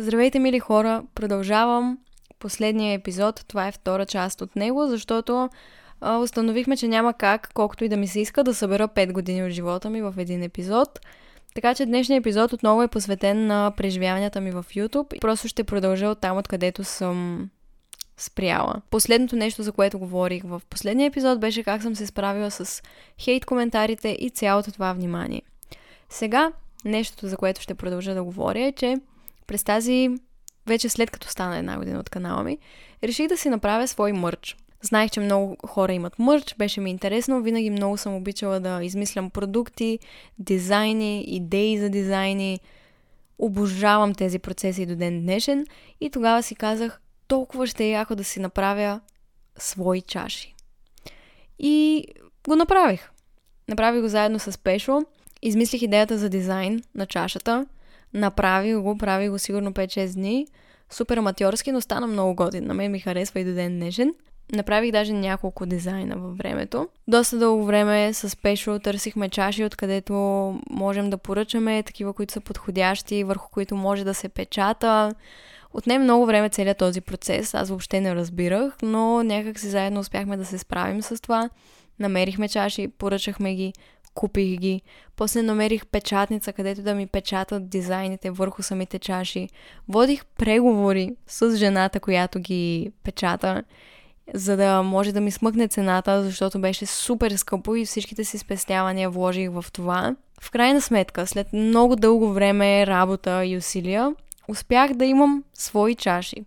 Здравейте, мили хора! Продължавам последния епизод. Това е втора част от него, защото а, установихме, че няма как, колкото и да ми се иска, да събера 5 години от живота ми в един епизод. Така че днешният епизод отново е посветен на преживяванията ми в YouTube. Просто ще продължа от там, откъдето съм спряла. Последното нещо, за което говорих в последния епизод, беше как съм се справила с хейт коментарите и цялото това внимание. Сега, нещото, за което ще продължа да говоря е, че през тази, вече след като стана една година от канала ми, реших да си направя свой мърч. Знаех, че много хора имат мърч, беше ми интересно, винаги много съм обичала да измислям продукти, дизайни, идеи за дизайни. Обожавам тези процеси до ден днешен и тогава си казах, толкова ще е яко да си направя свои чаши. И го направих. Направих го заедно с Пешо. Измислих идеята за дизайн на чашата. Направих го, правих го сигурно 5-6 дни. Супер аматьорски, но стана много годин. На мен ми харесва и до ден днешен. Направих даже няколко дизайна във времето. Доста дълго време с Пешо търсихме чаши, откъдето можем да поръчаме, такива, които са подходящи, върху които може да се печата. Отне много време целият този процес, аз въобще не разбирах, но някак си заедно успяхме да се справим с това. Намерихме чаши, поръчахме ги, купих ги. После намерих печатница, където да ми печатат дизайните върху самите чаши. Водих преговори с жената, която ги печата, за да може да ми смъкне цената, защото беше супер скъпо и всичките си спестявания вложих в това. В крайна сметка, след много дълго време работа и усилия, успях да имам свои чаши.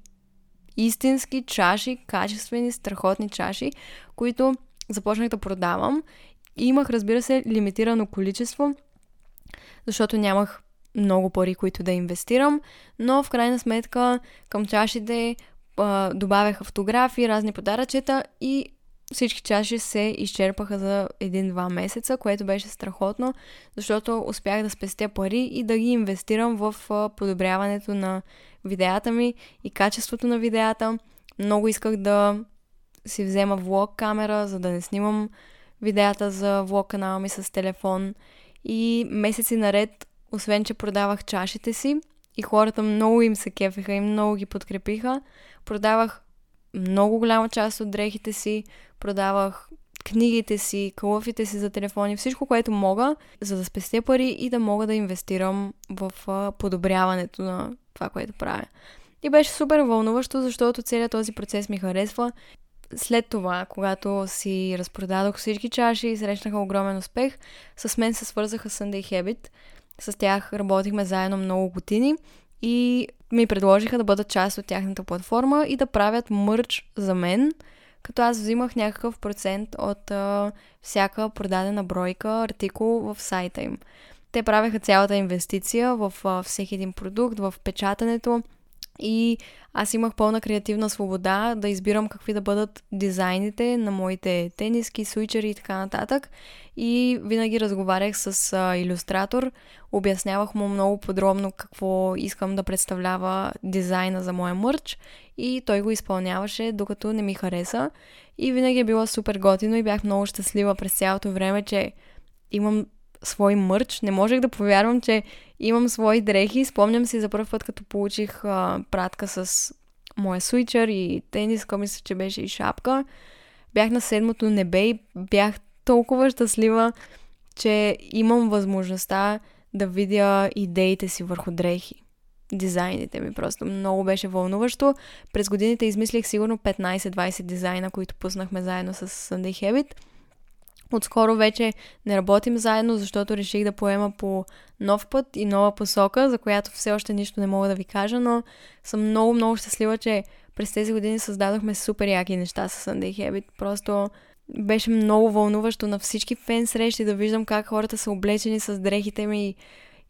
Истински чаши, качествени, страхотни чаши, които започнах да продавам. И имах, разбира се, лимитирано количество, защото нямах много пари, които да инвестирам, но в крайна сметка към чашите а, добавях автографи, разни подаръчета и всички чаши се изчерпаха за един-два месеца, което беше страхотно, защото успях да спестя пари и да ги инвестирам в подобряването на видеята ми и качеството на видеята. Много исках да си взема влог камера, за да не снимам видеята за влог канала ми с телефон. И месеци наред, освен че продавах чашите си и хората много им се кефеха и много ги подкрепиха, продавах много голяма част от дрехите си, продавах книгите си, кълъфите си за телефони, всичко, което мога, за да спестя пари и да мога да инвестирам в подобряването на това, което правя. И беше супер вълнуващо, защото целият този процес ми харесва. След това, когато си разпродадох всички чаши и срещнаха огромен успех, с мен се свързаха Sunday Habit. С тях работихме заедно много години и ми предложиха да бъда част от тяхната платформа и да правят мърч за мен, като аз взимах някакъв процент от а, всяка продадена бройка артикул в сайта им. Те правеха цялата инвестиция в а, всеки един продукт, в печатането, и аз имах пълна креативна свобода да избирам какви да бъдат дизайните на моите тениски, суичери и така нататък. И винаги разговарях с а, иллюстратор, обяснявах му много подробно какво искам да представлява дизайна за моя мърч и той го изпълняваше, докато не ми хареса. И винаги е било супер готино и бях много щастлива през цялото време, че имам свой мърч. Не можех да повярвам, че имам свои дрехи. Спомням си за първ път, като получих а, пратка с моя суичър и тениска, мисля, че беше и шапка. Бях на седмото небе и бях толкова щастлива, че имам възможността да видя идеите си върху дрехи. Дизайните ми просто много беше вълнуващо. През годините измислих сигурно 15-20 дизайна, които пуснахме заедно с Sunday Habit – Отскоро вече не работим заедно, защото реших да поема по нов път и нова посока, за която все още нищо не мога да ви кажа, но съм много, много щастлива, че през тези години създадохме супер яки неща с Sunday Habit. Просто беше много вълнуващо на всички фен срещи да виждам как хората са облечени с дрехите ми и,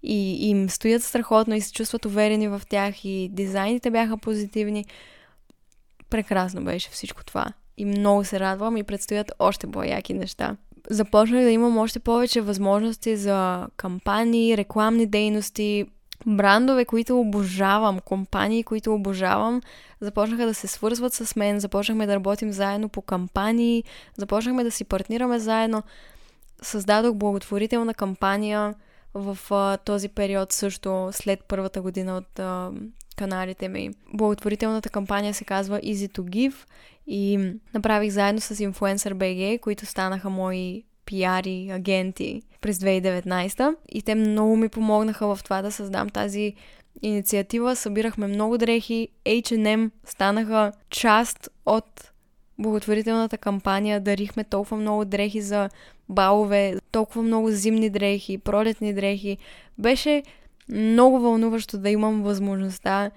и им стоят страхотно и се чувстват уверени в тях и дизайните бяха позитивни. Прекрасно беше всичко това. И много се радвам и предстоят още по-яки неща започнах да имам още повече възможности за кампании, рекламни дейности, брандове, които обожавам, компании, които обожавам, започнаха да се свързват с мен, започнахме да работим заедно по кампании, започнахме да си партнираме заедно. Създадох благотворителна кампания в а, този период също, след първата година от а, каналите ми. Благотворителната кампания се казва Easy to Give и направих заедно с Influencer BG, които станаха мои пиари, агенти през 2019 и те много ми помогнаха в това да създам тази инициатива. Събирахме много дрехи, H&M станаха част от благотворителната кампания, дарихме толкова много дрехи за балове, толкова много зимни дрехи, пролетни дрехи. Беше много вълнуващо да имам възможността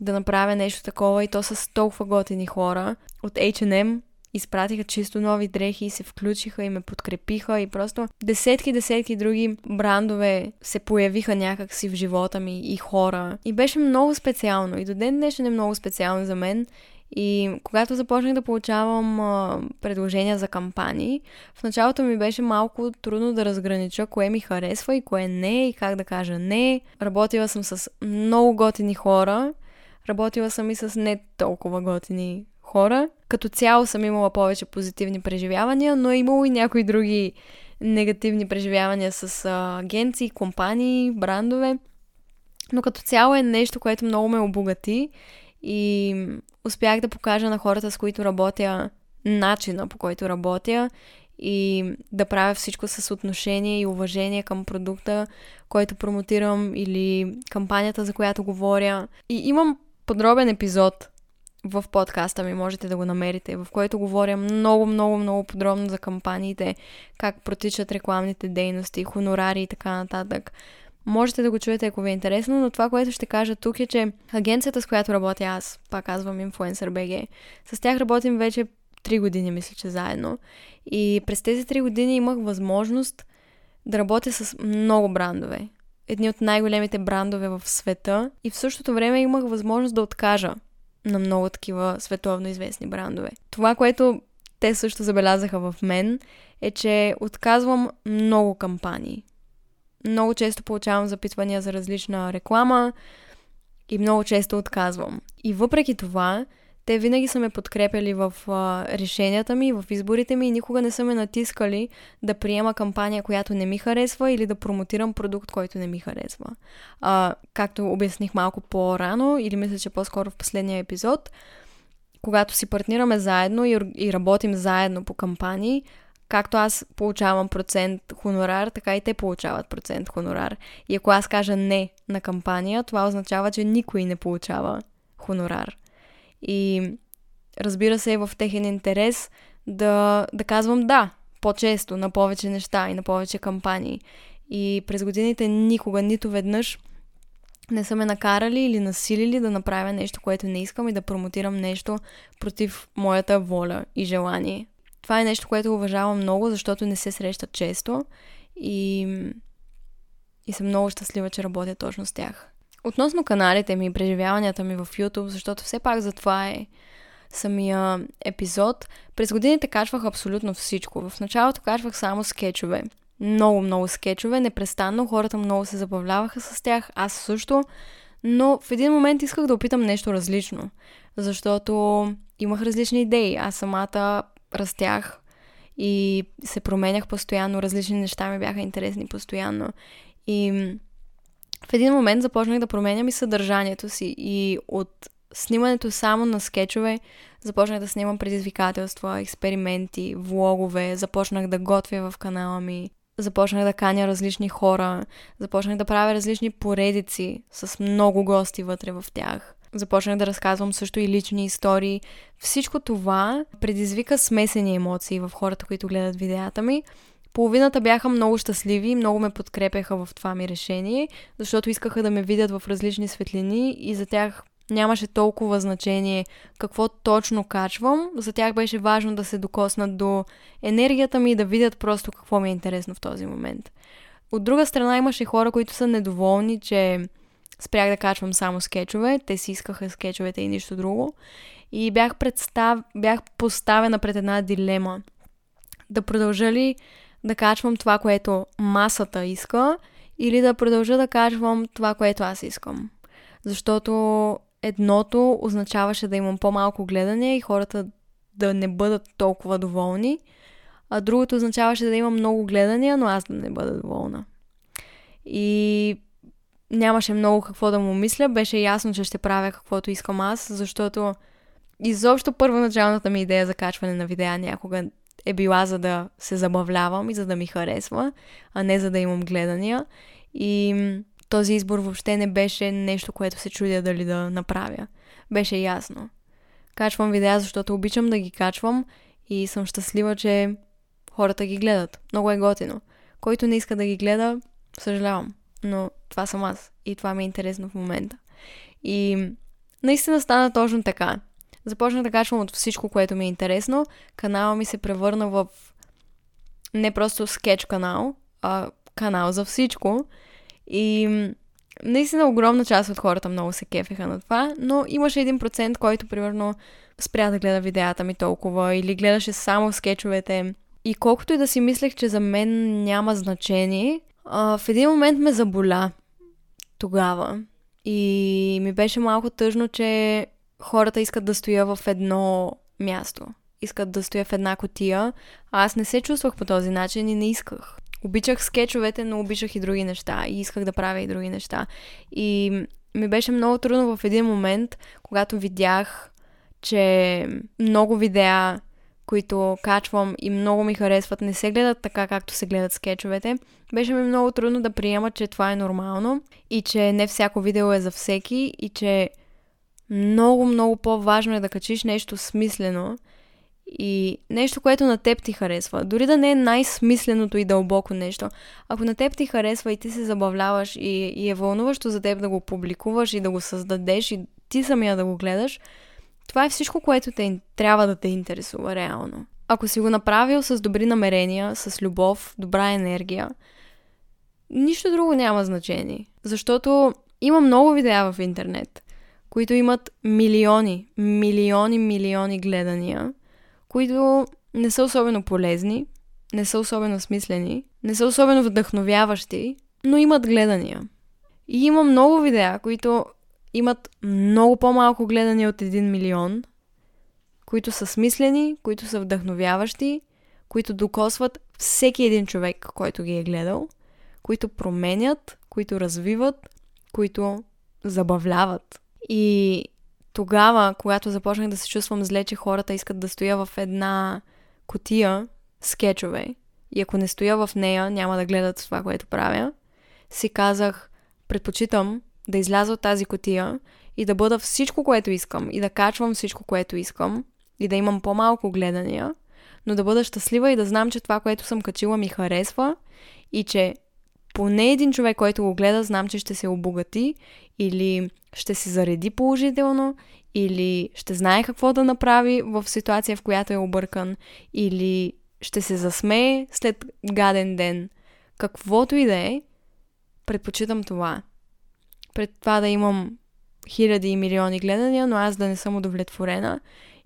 да направя нещо такова и то с толкова готини хора. От H&M изпратиха чисто нови дрехи и се включиха и ме подкрепиха и просто десетки, десетки други брандове се появиха някакси в живота ми и хора. И беше много специално и до ден днешен е много специално за мен и когато започнах да получавам а, предложения за кампании, в началото ми беше малко трудно да разгранича кое ми харесва и кое не, и как да кажа не. Работила съм с много готини хора, работила съм и с не толкова готини хора. Като цяло съм имала повече позитивни преживявания, но е имало и някои други негативни преживявания с а, агенции, компании, брандове. Но като цяло е нещо, което много ме обогати и успях да покажа на хората, с които работя, начина по който работя и да правя всичко с отношение и уважение към продукта, който промотирам или кампанията, за която говоря. И имам подробен епизод в подкаста ми, можете да го намерите, в който говоря много, много, много подробно за кампаниите, как протичат рекламните дейности, хонорари и така нататък. Можете да го чуете, ако ви е интересно, но това, което ще кажа тук е, че агенцията, с която работя аз, пак казвам Influencer BG, с тях работим вече 3 години, мисля, че заедно. И през тези 3 години имах възможност да работя с много брандове. Едни от най-големите брандове в света. И в същото време имах възможност да откажа на много такива световно известни брандове. Това, което те също забелязаха в мен, е, че отказвам много кампании. Много често получавам запитвания за различна реклама и много често отказвам. И въпреки това, те винаги са ме подкрепили в а, решенията ми, в изборите ми и никога не са ме натискали да приема кампания, която не ми харесва или да промотирам продукт, който не ми харесва. А, както обясних малко по-рано, или мисля, че по-скоро в последния епизод, когато си партнираме заедно и, и работим заедно по кампании, както аз получавам процент хонорар, така и те получават процент хонорар. И ако аз кажа не на кампания, това означава, че никой не получава хонорар. И разбира се, е в техен интерес да, да казвам да по-често на повече неща и на повече кампании. И през годините никога, нито веднъж не са ме накарали или насилили да направя нещо, което не искам и да промотирам нещо против моята воля и желание. Това е нещо, което уважавам много, защото не се среща често и, и съм много щастлива, че работя точно с тях. Относно каналите ми и преживяванията ми в YouTube, защото все пак за това е самия епизод, през годините качвах абсолютно всичко. В началото качвах само скетчове. Много, много скетчове, непрестанно. Хората много се забавляваха с тях, аз също. Но в един момент исках да опитам нещо различно, защото имах различни идеи. Аз самата растях и се променях постоянно, различни неща ми бяха интересни постоянно. И в един момент започнах да променям и съдържанието си и от снимането само на скетчове започнах да снимам предизвикателства, експерименти, влогове, започнах да готвя в канала ми, започнах да каня различни хора, започнах да правя различни поредици с много гости вътре в тях. Започнах да разказвам също и лични истории. Всичко това предизвика смесени емоции в хората, които гледат видеята ми. Половината бяха много щастливи, много ме подкрепяха в това ми решение, защото искаха да ме видят в различни светлини и за тях нямаше толкова значение какво точно качвам. За тях беше важно да се докоснат до енергията ми и да видят просто какво ми е интересно в този момент. От друга страна имаше хора, които са недоволни, че спрях да качвам само скетчове. Те си искаха скетчовете и нищо друго. И бях, представ... бях поставена пред една дилема. Да продължа ли да качвам това, което масата иска, или да продължа да качвам това, което аз искам. Защото едното означаваше да имам по-малко гледане и хората да не бъдат толкова доволни, а другото означаваше да имам много гледания, но аз да не бъда доволна. И нямаше много какво да му мисля. Беше ясно, че ще правя каквото искам аз, защото изобщо първоначалната ми идея за качване на видеа някога е била за да се забавлявам и за да ми харесва, а не за да имам гледания. И този избор въобще не беше нещо, което се чудя дали да направя. Беше ясно. Качвам видеа, защото обичам да ги качвам и съм щастлива, че хората ги гледат. Много е готино. Който не иска да ги гледа, съжалявам. Но това съм аз. И това ми е интересно в момента. И наистина стана точно така. Започнах да качвам от всичко, което ми е интересно. Канала ми се превърна в не просто скетч канал, а канал за всичко. И наистина огромна част от хората много се кефеха на това, но имаше един процент, който примерно спря да гледа видеята ми толкова или гледаше само скетчовете. И колкото и да си мислех, че за мен няма значение, а, в един момент ме заболя тогава. И ми беше малко тъжно, че хората искат да стоя в едно място. Искат да стоя в една котия. А аз не се чувствах по този начин и не исках. Обичах скетчовете, но обичах и други неща. И исках да правя и други неща. И ми беше много трудно в един момент, когато видях, че много видеа, които качвам и много ми харесват, не се гледат така, както се гледат скетчовете. Беше ми много трудно да приема, че това е нормално и че не всяко видео е за всеки и че много, много по-важно е да качиш нещо смислено и нещо, което на теб ти харесва. Дори да не е най-смисленото и дълбоко нещо. Ако на теб ти харесва и ти се забавляваш и, и е вълнуващо за теб да го публикуваш и да го създадеш и ти самия да го гледаш, това е всичко, което те, трябва да те интересува реално. Ако си го направил с добри намерения, с любов, добра енергия, нищо друго няма значение. Защото има много видеа в интернет, които имат милиони, милиони, милиони гледания, които не са особено полезни, не са особено смислени, не са особено вдъхновяващи, но имат гледания. И има много видеа, които имат много по-малко гледания от 1 милион, които са смислени, които са вдъхновяващи, които докосват всеки един човек, който ги е гледал, които променят, които развиват, които забавляват. И тогава, когато започнах да се чувствам зле, че хората искат да стоя в една котия скетчове и ако не стоя в нея, няма да гледат това, което правя, си казах, предпочитам да изляза от тази котия и да бъда всичко, което искам и да качвам всичко, което искам и да имам по-малко гледания, но да бъда щастлива и да знам, че това, което съм качила ми харесва и че поне един човек, който го гледа, знам, че ще се обогати или ще се зареди положително, или ще знае какво да направи в ситуация, в която е объркан, или ще се засмее след гаден ден. Каквото и да е, предпочитам това пред това да имам хиляди и милиони гледания, но аз да не съм удовлетворена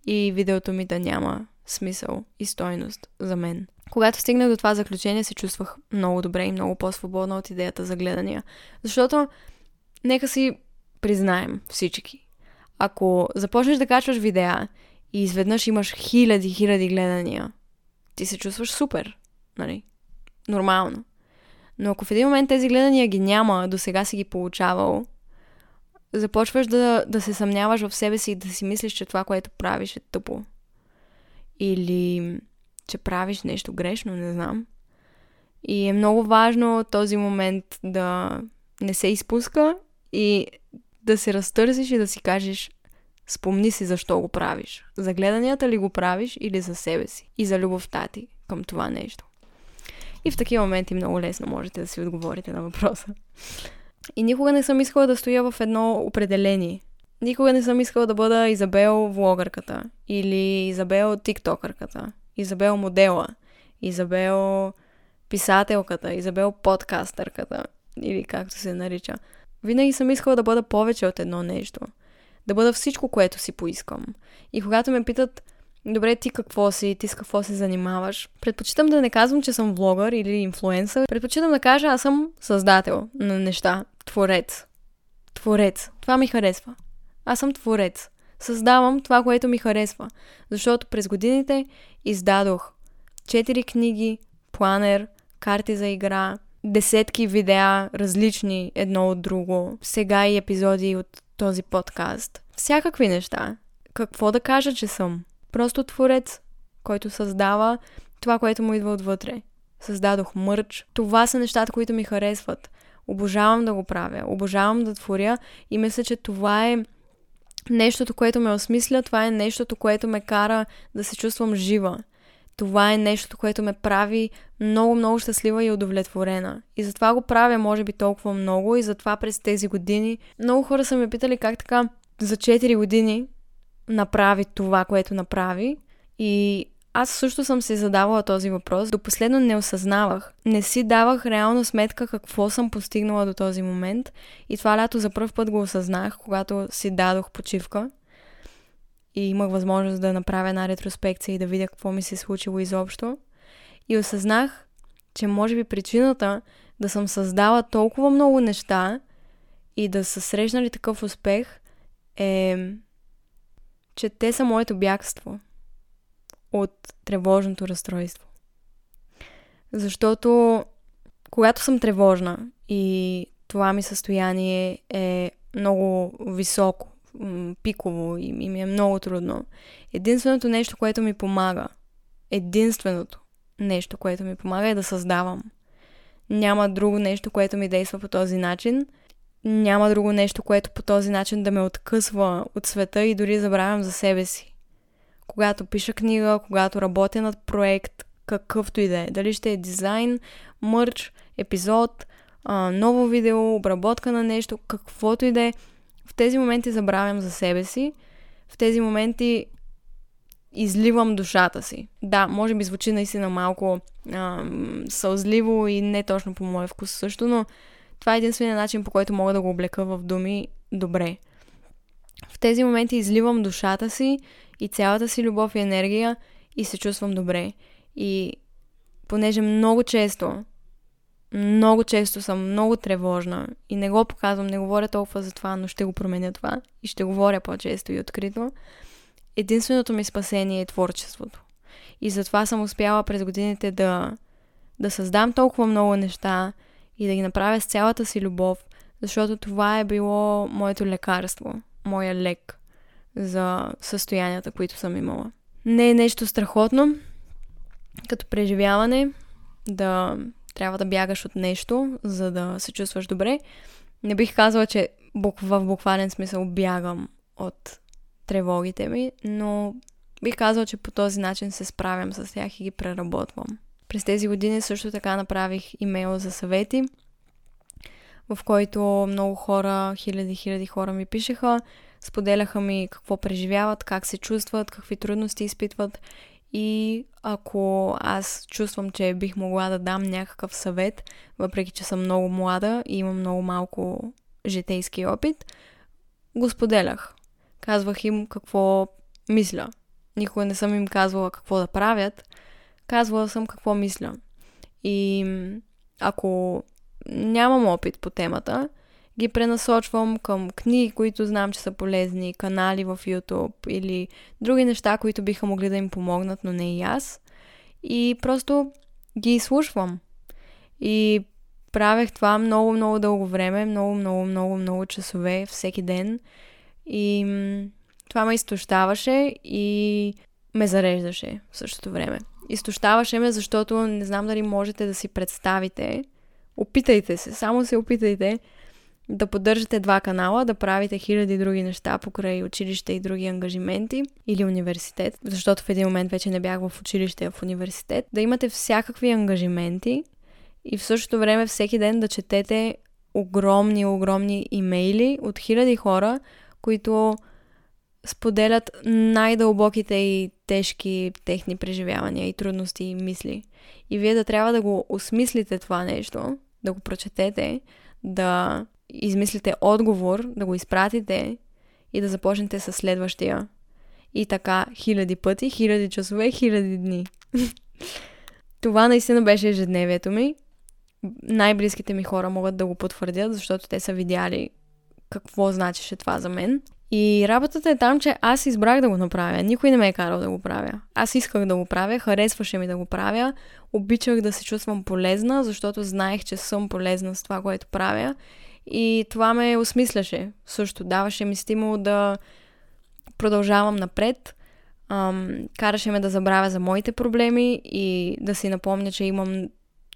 и видеото ми да няма смисъл и стойност за мен. Когато стигнах до това заключение, се чувствах много добре и много по-свободна от идеята за гледания. Защото, нека си признаем всички. Ако започнеш да качваш видеа и изведнъж имаш хиляди, хиляди гледания, ти се чувстваш супер, нали? Нормално. Но ако в един момент тези гледания ги няма, до сега си ги получавал, започваш да, да се съмняваш в себе си и да си мислиш, че това, което правиш е тъпо. Или че правиш нещо грешно, не знам. И е много важно този момент да не се изпуска и да се разтърсиш и да си кажеш спомни си защо го правиш. За гледанията ли го правиш или за себе си и за любовта ти към това нещо. И в такива моменти много лесно можете да си отговорите на въпроса. И никога не съм искала да стоя в едно определение. Никога не съм искала да бъда Изабел влогърката или Изабел тиктокърката, Изабел модела, Изабел писателката, Изабел подкастърката или както се нарича. Винаги съм искала да бъда повече от едно нещо. Да бъда всичко, което си поискам. И когато ме питат Добре, ти какво си, ти с какво се занимаваш? Предпочитам да не казвам, че съм влогър или инфлуенсър. Предпочитам да кажа, аз съм създател на неща, творец. Творец. Това ми харесва. Аз съм творец. Създавам това, което ми харесва. Защото през годините издадох четири книги, планер, карти за игра, десетки видеа, различни едно от друго, сега и епизоди от този подкаст. Всякакви неща. Какво да кажа, че съм? Просто творец, който създава това, което му идва отвътре. Създадох мърч. Това са нещата, които ми харесват. Обожавам да го правя. Обожавам да творя и мисля, че това е нещото, което ме осмисля. Това е нещото, което ме кара да се чувствам жива. Това е нещото, което ме прави много, много щастлива и удовлетворена. И затова го правя, може би, толкова много и затова през тези години много хора са ме питали как така за 4 години направи това, което направи. И аз също съм се задавала този въпрос. До последно не осъзнавах. Не си давах реално сметка какво съм постигнала до този момент. И това лято за първ път го осъзнах, когато си дадох почивка. И имах възможност да направя една ретроспекция и да видя какво ми се е случило изобщо. И осъзнах, че може би причината да съм създала толкова много неща и да са срещнали такъв успех е, че те са моето бягство от тревожното разстройство. Защото когато съм тревожна и това ми състояние е много високо, пиково и ми е много трудно, единственото нещо, което ми помага, единственото нещо, което ми помага е да създавам. Няма друго нещо, което ми действа по този начин. Няма друго нещо, което по този начин да ме откъсва от света и дори забравям за себе си когато пиша книга, когато работя над проект, какъвто и да е. Дали ще е дизайн, мърч, епизод, ново видео, обработка на нещо, каквото и да е. В тези моменти забравям за себе си. В тези моменти изливам душата си. Да, може би звучи наистина малко а, сълзливо и не точно по моя вкус също, но това е единствения начин, по който мога да го облека в думи добре. В тези моменти изливам душата си и цялата си любов и енергия и се чувствам добре. И понеже много често, много често съм много тревожна и не го показвам, не говоря толкова за това, но ще го променя това и ще говоря по-често и открито, единственото ми спасение е творчеството. И затова съм успяла през годините да, да създам толкова много неща и да ги направя с цялата си любов, защото това е било моето лекарство, моя лек за състоянията, които съм имала. Не е нещо страхотно, като преживяване, да трябва да бягаш от нещо, за да се чувстваш добре. Не бих казала, че в буквален смисъл бягам от тревогите ми, но бих казала, че по този начин се справям с тях и ги преработвам. През тези години също така направих имейл за съвети, в който много хора, хиляди, хиляди хора ми пишеха, споделяха ми какво преживяват, как се чувстват, какви трудности изпитват и ако аз чувствам, че бих могла да дам някакъв съвет, въпреки че съм много млада и имам много малко житейски опит, го споделях. Казвах им какво мисля. Никога не съм им казвала какво да правят. Казвала съм какво мисля. И ако нямам опит по темата, ги пренасочвам към книги, които знам, че са полезни, канали в YouTube или други неща, които биха могли да им помогнат, но не и аз. И просто ги изслушвам. И правех това много, много дълго време, много, много, много, много часове всеки ден. И това ме изтощаваше и ме зареждаше в същото време. Изтощаваше ме, защото не знам дали можете да си представите. Опитайте се, само се опитайте да поддържате два канала, да правите хиляди други неща покрай училище и други ангажименти или университет, защото в един момент вече не бях в училище, а в университет, да имате всякакви ангажименти и в същото време всеки ден да четете огромни, огромни имейли от хиляди хора, които споделят най-дълбоките и тежки техни преживявания и трудности и мисли. И вие да трябва да го осмислите това нещо, да го прочетете, да измислите отговор, да го изпратите и да започнете с следващия. И така хиляди пъти, хиляди часове, хиляди дни. Това наистина беше ежедневието ми. Най-близките ми хора могат да го потвърдят, защото те са видяли какво значеше това за мен. И работата е там, че аз избрах да го направя. Никой не ме е карал да го правя. Аз исках да го правя, харесваше ми да го правя, обичах да се чувствам полезна, защото знаех, че съм полезна с това, което правя. И това ме осмисляше. Също даваше ми стимул да продължавам напред. Ам, караше ме да забравя за моите проблеми и да си напомня, че имам,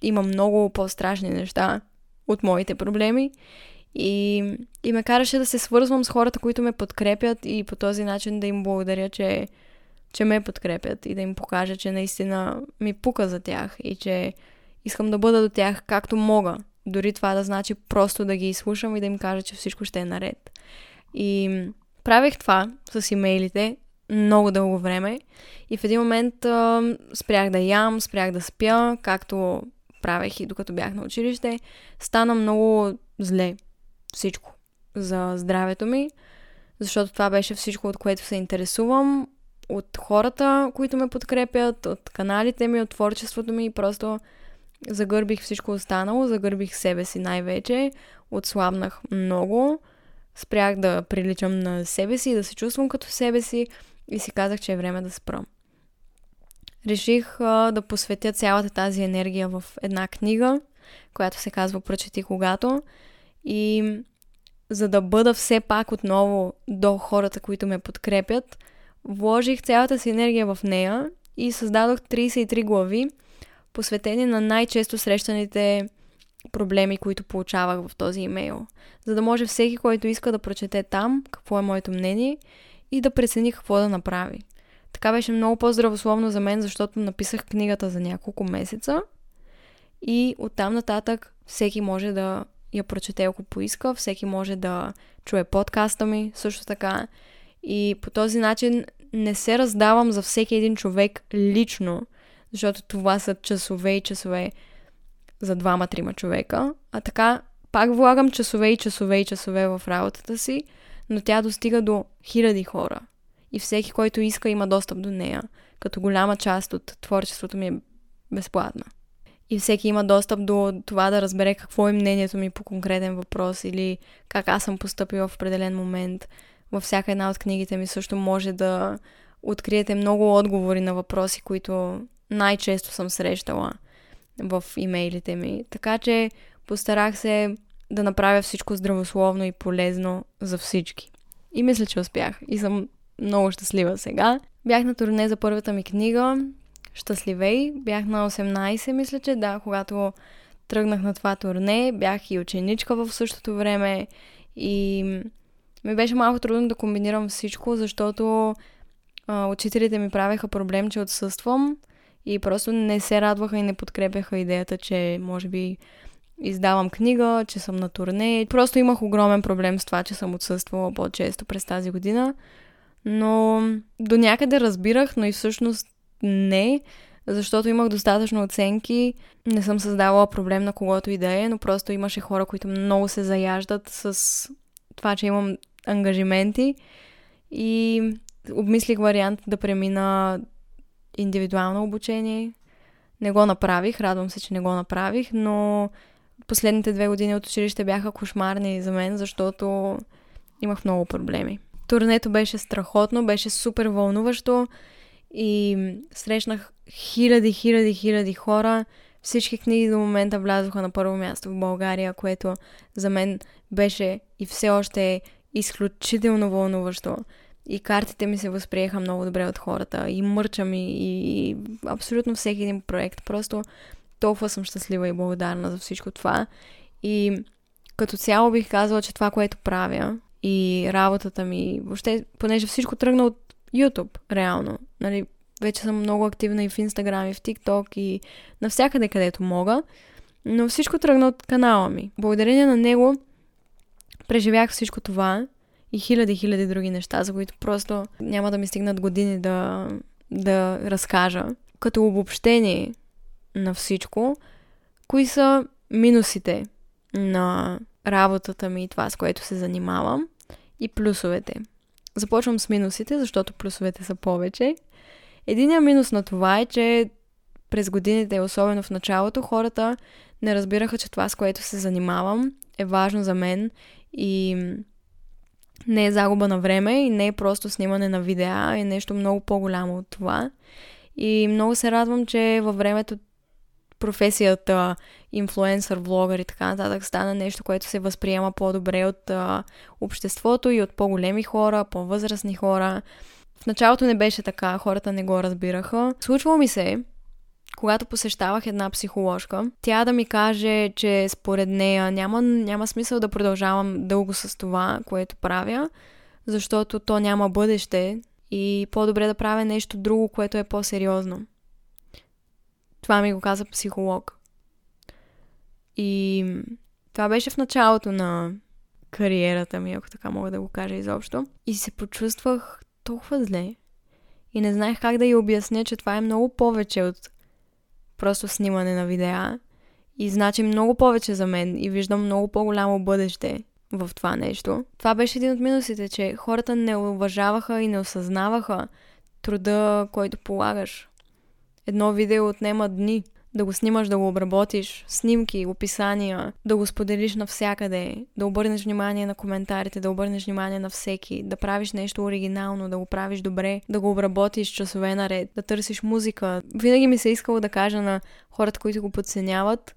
имам много по-страшни неща от моите проблеми. И, и ме караше да се свързвам с хората, които ме подкрепят и по този начин да им благодаря, че, че ме подкрепят и да им покажа, че наистина ми пука за тях и че искам да бъда до тях както мога. Дори това да значи просто да ги изслушам и да им кажа, че всичко ще е наред. И правех това с имейлите много дълго време и в един момент а, спрях да ям, спрях да спя, както правех и докато бях на училище. Стана много зле всичко за здравето ми, защото това беше всичко, от което се интересувам, от хората, които ме подкрепят, от каналите ми, от творчеството ми. Просто загърбих всичко останало, загърбих себе си най-вече, отслабнах много, спрях да приличам на себе си, да се чувствам като себе си и си казах, че е време да спрам. Реших а, да посветя цялата тази енергия в една книга, която се казва Прочети когато и за да бъда все пак отново до хората, които ме подкрепят, вложих цялата си енергия в нея и създадох 33 глави, посветени на най-често срещаните проблеми, които получавах в този имейл. За да може всеки, който иска да прочете там какво е моето мнение и да прецени какво да направи. Така беше много по-здравословно за мен, защото написах книгата за няколко месеца и оттам нататък всеки може да я прочете, ако поиска. Всеки може да чуе подкаста ми също така. И по този начин не се раздавам за всеки един човек лично, защото това са часове и часове за двама-трима човека. А така пак влагам часове и часове и часове в работата си, но тя достига до хиляди хора. И всеки, който иска, има достъп до нея, като голяма част от творчеството ми е безплатна и всеки има достъп до това да разбере какво е мнението ми по конкретен въпрос или как аз съм поступила в определен момент. Във всяка една от книгите ми също може да откриете много отговори на въпроси, които най-често съм срещала в имейлите ми. Така че постарах се да направя всичко здравословно и полезно за всички. И мисля, че успях. И съм много щастлива сега. Бях на турне за първата ми книга щастливей. Бях на 18, мисля, че да, когато тръгнах на това турне. Бях и ученичка в същото време и ми беше малко трудно да комбинирам всичко, защото а, учителите ми правеха проблем, че отсъствам и просто не се радваха и не подкрепяха идеята, че може би издавам книга, че съм на турне. Просто имах огромен проблем с това, че съм отсъствала по-често през тази година. Но до някъде разбирах, но и всъщност не, защото имах достатъчно оценки. Не съм създавала проблем на когото и да е, но просто имаше хора, които много се заяждат с това, че имам ангажименти. И обмислих вариант да премина индивидуално обучение. Не го направих, радвам се, че не го направих, но последните две години от училище бяха кошмарни за мен, защото имах много проблеми. Турнето беше страхотно, беше супер вълнуващо. И срещнах хиляди, хиляди, хиляди хора. Всички книги до момента влязоха на първо място в България, което за мен беше и все още е изключително вълнуващо. И картите ми се възприеха много добре от хората. И мърча ми, и, и абсолютно всеки един проект. Просто толкова съм щастлива и благодарна за всичко това. И като цяло бих казала, че това, което правя и работата ми, въобще, понеже всичко тръгна от YouTube, реално. Нали, вече съм много активна и в Instagram, и в TikTok, и навсякъде, където мога. Но всичко тръгна от канала ми. Благодарение на него преживях всичко това и хиляди, хиляди други неща, за които просто няма да ми стигнат години да, да разкажа. Като обобщение на всичко, кои са минусите на работата ми и това, с което се занимавам и плюсовете. Започвам с минусите, защото плюсовете са повече. Единият минус на това е, че през годините, особено в началото, хората не разбираха, че това, с което се занимавам, е важно за мен и не е загуба на време и не е просто снимане на видеа, е нещо много по-голямо от това. И много се радвам, че във времето професията инфлуенсър, влогър и така нататък стана нещо, което се възприема по-добре от а, обществото и от по-големи хора, по-възрастни хора. В началото не беше така, хората не го разбираха. Случвало ми се, когато посещавах една психоложка, тя да ми каже, че според нея няма, няма смисъл да продължавам дълго с това, което правя, защото то няма бъдеще и по-добре да правя нещо друго, което е по-сериозно. Това ми го каза психолог. И това беше в началото на кариерата ми, ако така мога да го кажа изобщо. И се почувствах толкова зле. И не знаех как да й обясня, че това е много повече от просто снимане на видеа. И значи много повече за мен и виждам много по-голямо бъдеще в това нещо. Това беше един от минусите, че хората не уважаваха и не осъзнаваха труда, който полагаш. Едно видео отнема дни да го снимаш, да го обработиш, снимки, описания, да го споделиш навсякъде, да обърнеш внимание на коментарите, да обърнеш внимание на всеки, да правиш нещо оригинално, да го правиш добре, да го обработиш часове наред, да търсиш музика. Винаги ми се е искало да кажа на хората, които го подценяват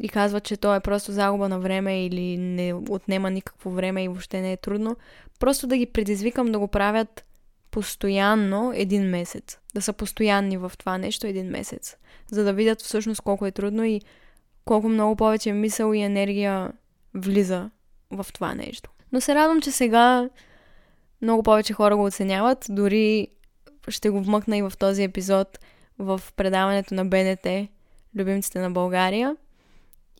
и казват, че то е просто загуба на време или не отнема никакво време и въобще не е трудно, просто да ги предизвикам да го правят постоянно един месец. Да са постоянни в това нещо един месец. За да видят всъщност колко е трудно и колко много повече мисъл и енергия влиза в това нещо. Но се радвам, че сега много повече хора го оценяват. Дори ще го вмъкна и в този епизод в предаването на БНТ Любимците на България.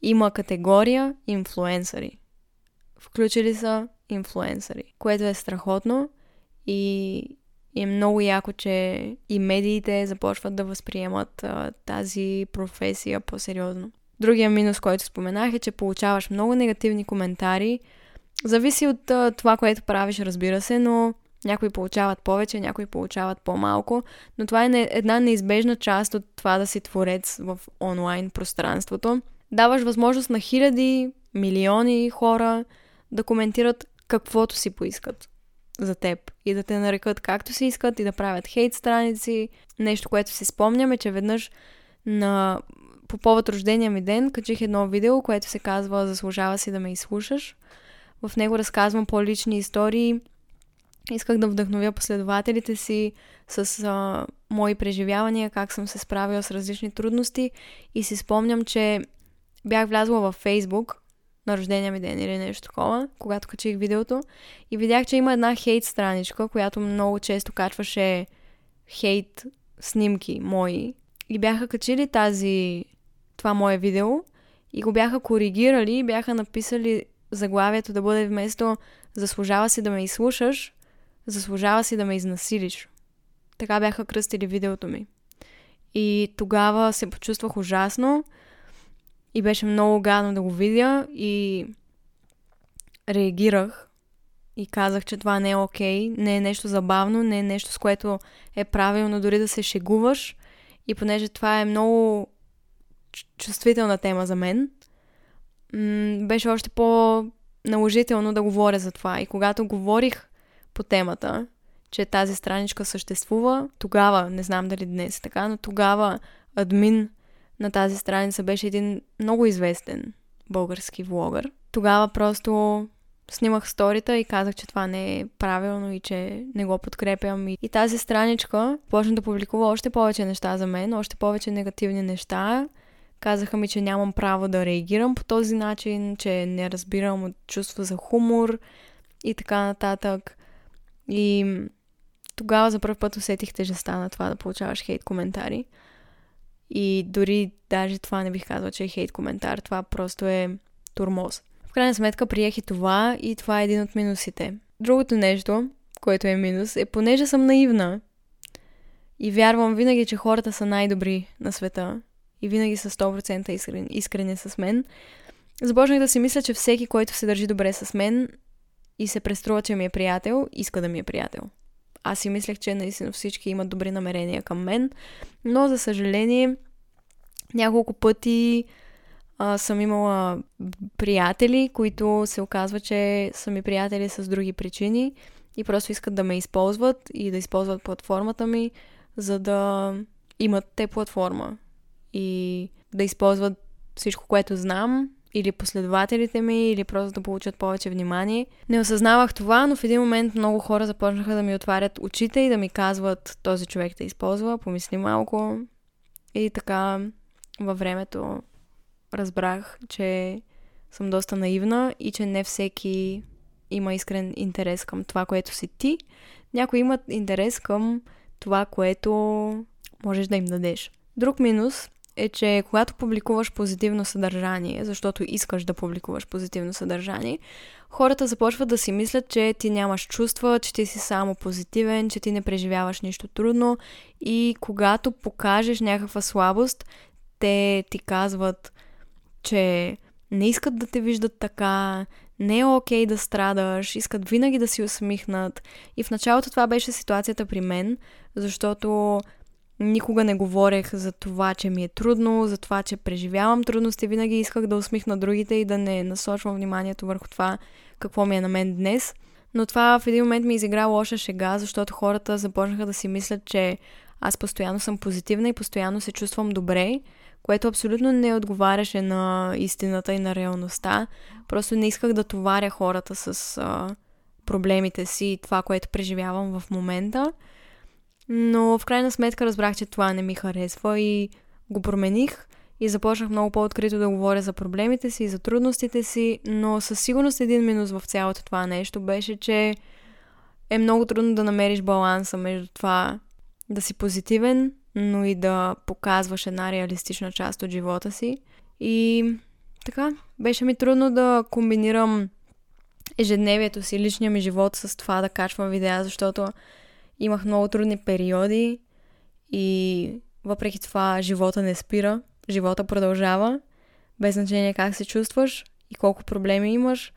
Има категория инфлуенсъри. Включили са инфлуенсъри, което е страхотно и е много яко, че и медиите започват да възприемат а, тази професия по-сериозно. Другия минус, който споменах е, че получаваш много негативни коментари. Зависи от а, това, което правиш, разбира се, но някои получават повече, някои получават по-малко, но това е не, една неизбежна част от това да си творец в онлайн пространството. Даваш възможност на хиляди, милиони хора да коментират каквото си поискат за теб и да те нарекат както си искат и да правят хейт страници. Нещо, което си спомняме, че веднъж на по повод рождения ми ден качих едно видео, което се казва Заслужава си да ме изслушаш. В него разказвам по-лични истории. Исках да вдъхновя последователите си с а, мои преживявания, как съм се справила с различни трудности и си спомням, че бях влязла във Фейсбук на рождения ми ден или нещо такова, когато качих видеото. И видях, че има една хейт страничка, която много често качваше хейт снимки мои. И бяха качили тази, това мое видео и го бяха коригирали и бяха написали заглавието да бъде вместо заслужава си да ме изслушаш, заслужава си да ме изнасилиш. Така бяха кръстили видеото ми. И тогава се почувствах ужасно и беше много гадно да го видя и реагирах и казах, че това не е окей, okay, не е нещо забавно, не е нещо с което е правилно дори да се шегуваш. И понеже това е много чувствителна тема за мен, беше още по-наложително да говоря за това. И когато говорих по темата, че тази страничка съществува, тогава, не знам дали днес е така, но тогава админ на тази страница беше един много известен български влогър. Тогава просто снимах сторита и казах, че това не е правилно и че не го подкрепям. И, тази страничка почна да публикува още повече неща за мен, още повече негативни неща. Казаха ми, че нямам право да реагирам по този начин, че не разбирам от чувство за хумор и така нататък. И тогава за първ път усетих тежестта на това да получаваш хейт коментари. И дори даже това не бих казала, че е хейт коментар, това просто е турмоз. В крайна сметка приех и това и това е един от минусите. Другото нещо, което е минус, е понеже съм наивна и вярвам винаги, че хората са най-добри на света и винаги са 100% искрени, искрени с мен, започнах да си мисля, че всеки, който се държи добре с мен и се преструва, че ми е приятел, иска да ми е приятел. Аз си мислех, че наистина всички имат добри намерения към мен, но за съжаление няколко пъти А, съм имала приятели, които се оказва, че са ми приятели с други причини и просто искат да ме използват и да използват платформата ми, за да имат те платформа и да използват всичко, което знам или последователите ми, или просто да получат повече внимание. Не осъзнавах това, но в един момент много хора започнаха да ми отварят очите и да ми казват този човек те използва, помисли малко. И така във времето разбрах, че съм доста наивна и че не всеки има искрен интерес към това, което си ти. Някои имат интерес към това, което можеш да им дадеш. Друг минус е, че когато публикуваш позитивно съдържание, защото искаш да публикуваш позитивно съдържание, хората започват да си мислят, че ти нямаш чувства, че ти си само позитивен, че ти не преживяваш нищо трудно и когато покажеш някаква слабост, те ти казват, че не искат да те виждат така, не е окей okay да страдаш, искат винаги да си усмихнат. И в началото това беше ситуацията при мен, защото Никога не говорех за това, че ми е трудно, за това, че преживявам трудности. Винаги исках да усмихна другите и да не насочвам вниманието върху това, какво ми е на мен днес. Но това в един момент ми изигра лоша шега, защото хората започнаха да си мислят, че аз постоянно съм позитивна и постоянно се чувствам добре, което абсолютно не отговаряше на истината и на реалността. Просто не исках да товаря хората с а, проблемите си и това, което преживявам в момента. Но в крайна сметка разбрах, че това не ми харесва и го промених и започнах много по-открито да говоря за проблемите си и за трудностите си, но със сигурност един минус в цялото това нещо беше, че е много трудно да намериш баланса между това да си позитивен, но и да показваш една реалистична част от живота си. И така, беше ми трудно да комбинирам ежедневието си, личния ми живот с това да качвам видеа, защото Имах много трудни периоди и въпреки това живота не спира, живота продължава, без значение как се чувстваш и колко проблеми имаш.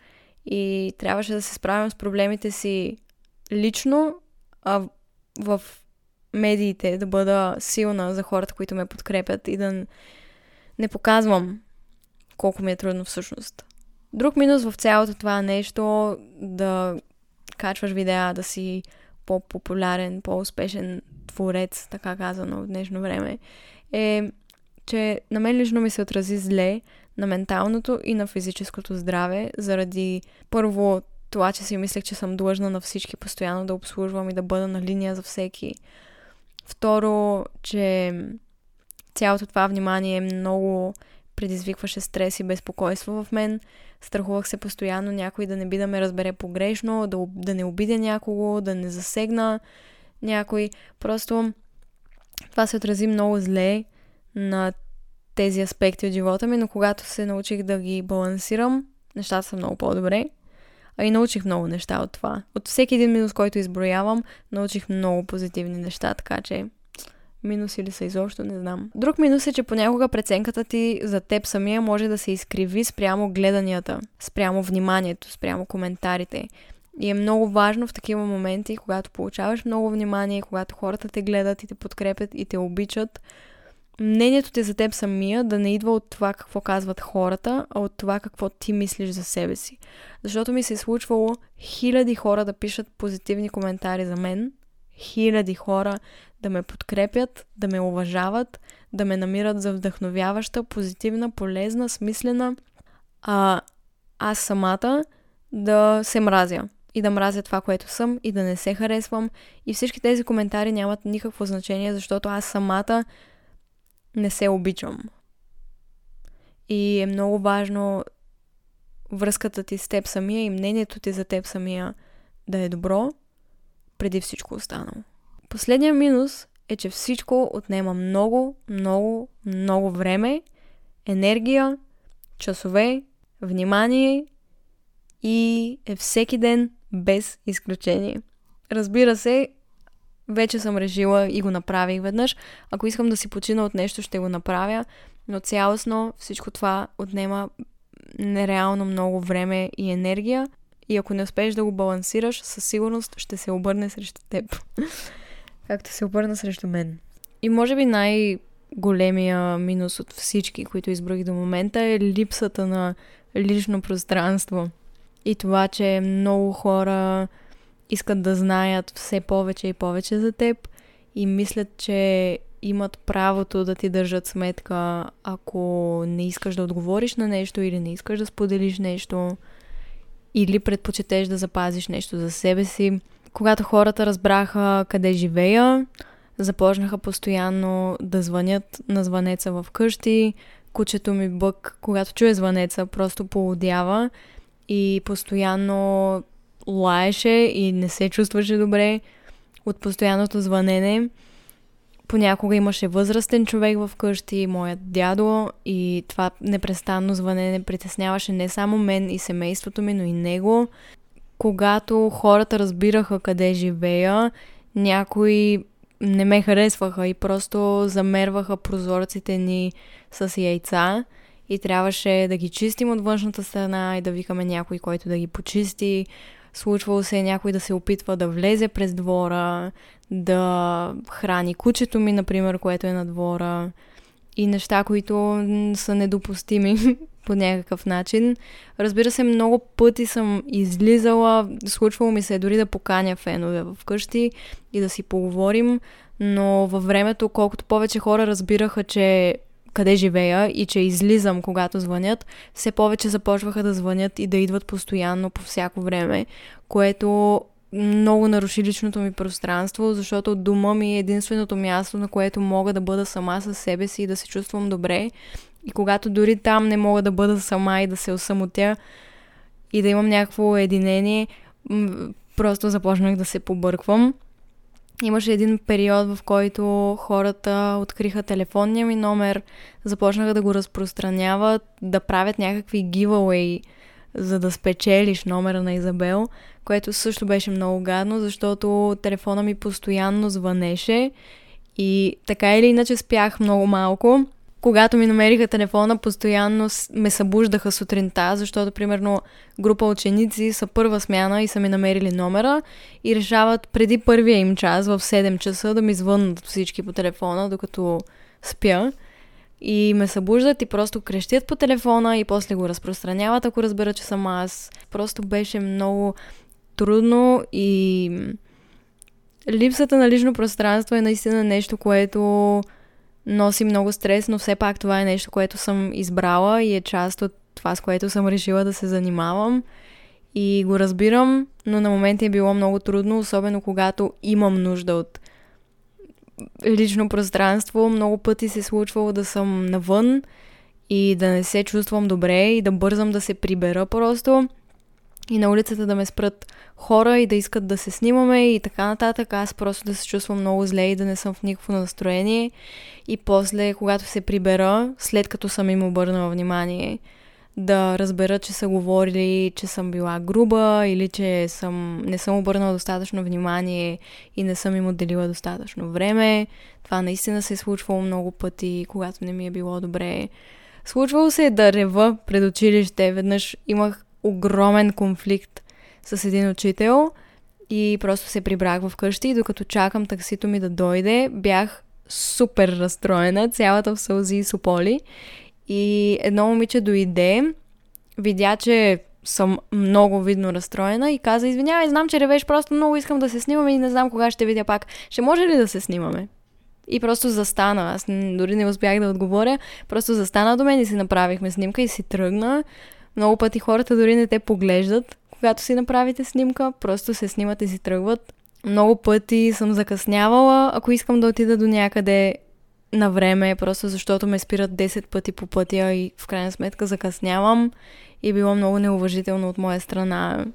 И трябваше да се справям с проблемите си лично, а в медиите да бъда силна за хората, които ме подкрепят и да не показвам колко ми е трудно всъщност. Друг минус в цялото това нещо да качваш видеа, да си по-популярен, по-успешен творец, така казано в днешно време, е, че на мен лично ми се отрази зле на менталното и на физическото здраве, заради първо това, че си мислех, че съм длъжна на всички постоянно да обслужвам и да бъда на линия за всеки. Второ, че цялото това внимание много предизвикваше стрес и безпокойство в мен. Страхувах се постоянно някой да не би да ме разбере погрешно, да, да не обидя някого, да не засегна някой. Просто това се отрази много зле на тези аспекти от живота ми, но когато се научих да ги балансирам, нещата са много по-добре. А и научих много неща от това. От всеки един минус, който изброявам, научих много позитивни неща, така че Минус или са изобщо, не знам. Друг минус е, че понякога преценката ти за теб самия може да се изкриви спрямо гледанията, спрямо вниманието, спрямо коментарите. И е много важно в такива моменти, когато получаваш много внимание, когато хората те гледат и те подкрепят и те обичат, мнението ти за теб самия да не идва от това какво казват хората, а от това какво ти мислиш за себе си. Защото ми се е случвало хиляди хора да пишат позитивни коментари за мен, хиляди хора да ме подкрепят, да ме уважават, да ме намират за вдъхновяваща, позитивна, полезна, смислена, а аз самата да се мразя и да мразя това, което съм и да не се харесвам. И всички тези коментари нямат никакво значение, защото аз самата не се обичам. И е много важно връзката ти с теб самия и мнението ти за теб самия да е добро, преди всичко останало. Последният минус е, че всичко отнема много, много, много време, енергия, часове, внимание и е всеки ден без изключение. Разбира се, вече съм решила и го направих веднъж. Ако искам да си почина от нещо, ще го направя, но цялостно всичко това отнема нереално много време и енергия и ако не успееш да го балансираш, със сигурност ще се обърне срещу теб. Както се обърна срещу мен. И може би най- големия минус от всички, които избрах до момента е липсата на лично пространство. И това, че много хора искат да знаят все повече и повече за теб и мислят, че имат правото да ти държат сметка, ако не искаш да отговориш на нещо или не искаш да споделиш нещо или предпочетеш да запазиш нещо за себе си. Когато хората разбраха къде живея, започнаха постоянно да звънят на звънеца в къщи. Кучето ми бък, когато чуе звънеца, просто полудява и постоянно лаеше и не се чувстваше добре от постоянното звънене. Понякога имаше възрастен човек в къщи, моят дядо, и това непрестанно звънене притесняваше не само мен и семейството ми, но и него. Когато хората разбираха къде живея, някои не ме харесваха и просто замерваха прозорците ни с яйца и трябваше да ги чистим от външната страна и да викаме някой, който да ги почисти. Случвало се някой да се опитва да влезе през двора, да храни кучето ми, например, което е на двора и неща, които са недопустими по някакъв начин. Разбира се, много пъти съм излизала, случвало ми се дори да поканя фенове в къщи и да си поговорим, но във времето, колкото повече хора разбираха, че къде живея и че излизам, когато звънят, все повече започваха да звънят и да идват постоянно по всяко време, което много наруши личното ми пространство, защото дома ми е единственото място, на което мога да бъда сама със себе си и да се чувствам добре. И когато дори там не мога да бъда сама и да се осамотя и да имам някакво единение, просто започнах да се побърквам. Имаше един период, в който хората откриха телефонния ми номер, започнаха да го разпространяват, да правят някакви giveaway, за да спечелиш номера на Изабел, което също беше много гадно, защото телефона ми постоянно звънеше и така или иначе спях много малко когато ми намериха телефона, постоянно ме събуждаха сутринта, защото, примерно, група ученици са първа смяна и са ми намерили номера и решават преди първия им час в 7 часа да ми звъннат всички по телефона, докато спя. И ме събуждат и просто крещят по телефона и после го разпространяват, ако разбера, че съм аз. Просто беше много трудно и липсата на лично пространство е наистина нещо, което носи много стрес, но все пак това е нещо, което съм избрала и е част от това, с което съм решила да се занимавам. И го разбирам, но на моменти е било много трудно, особено когато имам нужда от лично пространство. Много пъти се е случвало да съм навън и да не се чувствам добре и да бързам да се прибера просто и на улицата да ме спрат хора и да искат да се снимаме и така нататък. Аз просто да се чувствам много зле и да не съм в никакво настроение. И после, когато се прибера, след като съм им обърнала внимание, да разбера, че са говорили, че съм била груба или че съм, не съм обърнала достатъчно внимание и не съм им отделила достатъчно време. Това наистина се е случвало много пъти, когато не ми е било добре. Случвало се е да рева пред училище. Веднъж имах огромен конфликт с един учител и просто се прибрах вкъщи и докато чакам таксито ми да дойде, бях супер разстроена, цялата в сълзи и сополи. И едно момиче дойде, видя, че съм много видно разстроена и каза, извинявай, знам, че ревеш, просто много искам да се снимаме и не знам кога ще видя пак. Ще може ли да се снимаме? И просто застана. Аз дори не успях да отговоря. Просто застана до мен и си направихме снимка и си тръгна. Много пъти хората дори не те поглеждат, когато си направите снимка, просто се снимат и си тръгват. Много пъти съм закъснявала, ако искам да отида до някъде на време, просто защото ме спират 10 пъти по пътя и в крайна сметка закъснявам и е било много неуважително от моя страна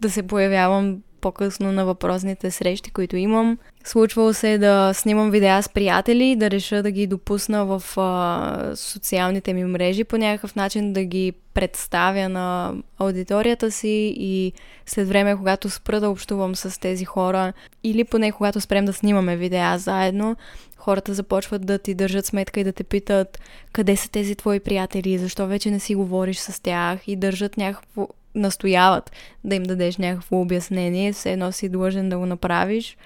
да се появявам по-късно на въпросните срещи, които имам. Случвало се да снимам видеа с приятели, да реша да ги допусна в а, социалните ми мрежи по някакъв начин, да ги представя на аудиторията си и след време, когато спра да общувам с тези хора или поне когато спрем да снимаме видеа заедно, хората започват да ти държат сметка и да те питат къде са тези твои приятели, защо вече не си говориш с тях и държат някакво настояват да им дадеш някакво обяснение, все едно си длъжен да го направиш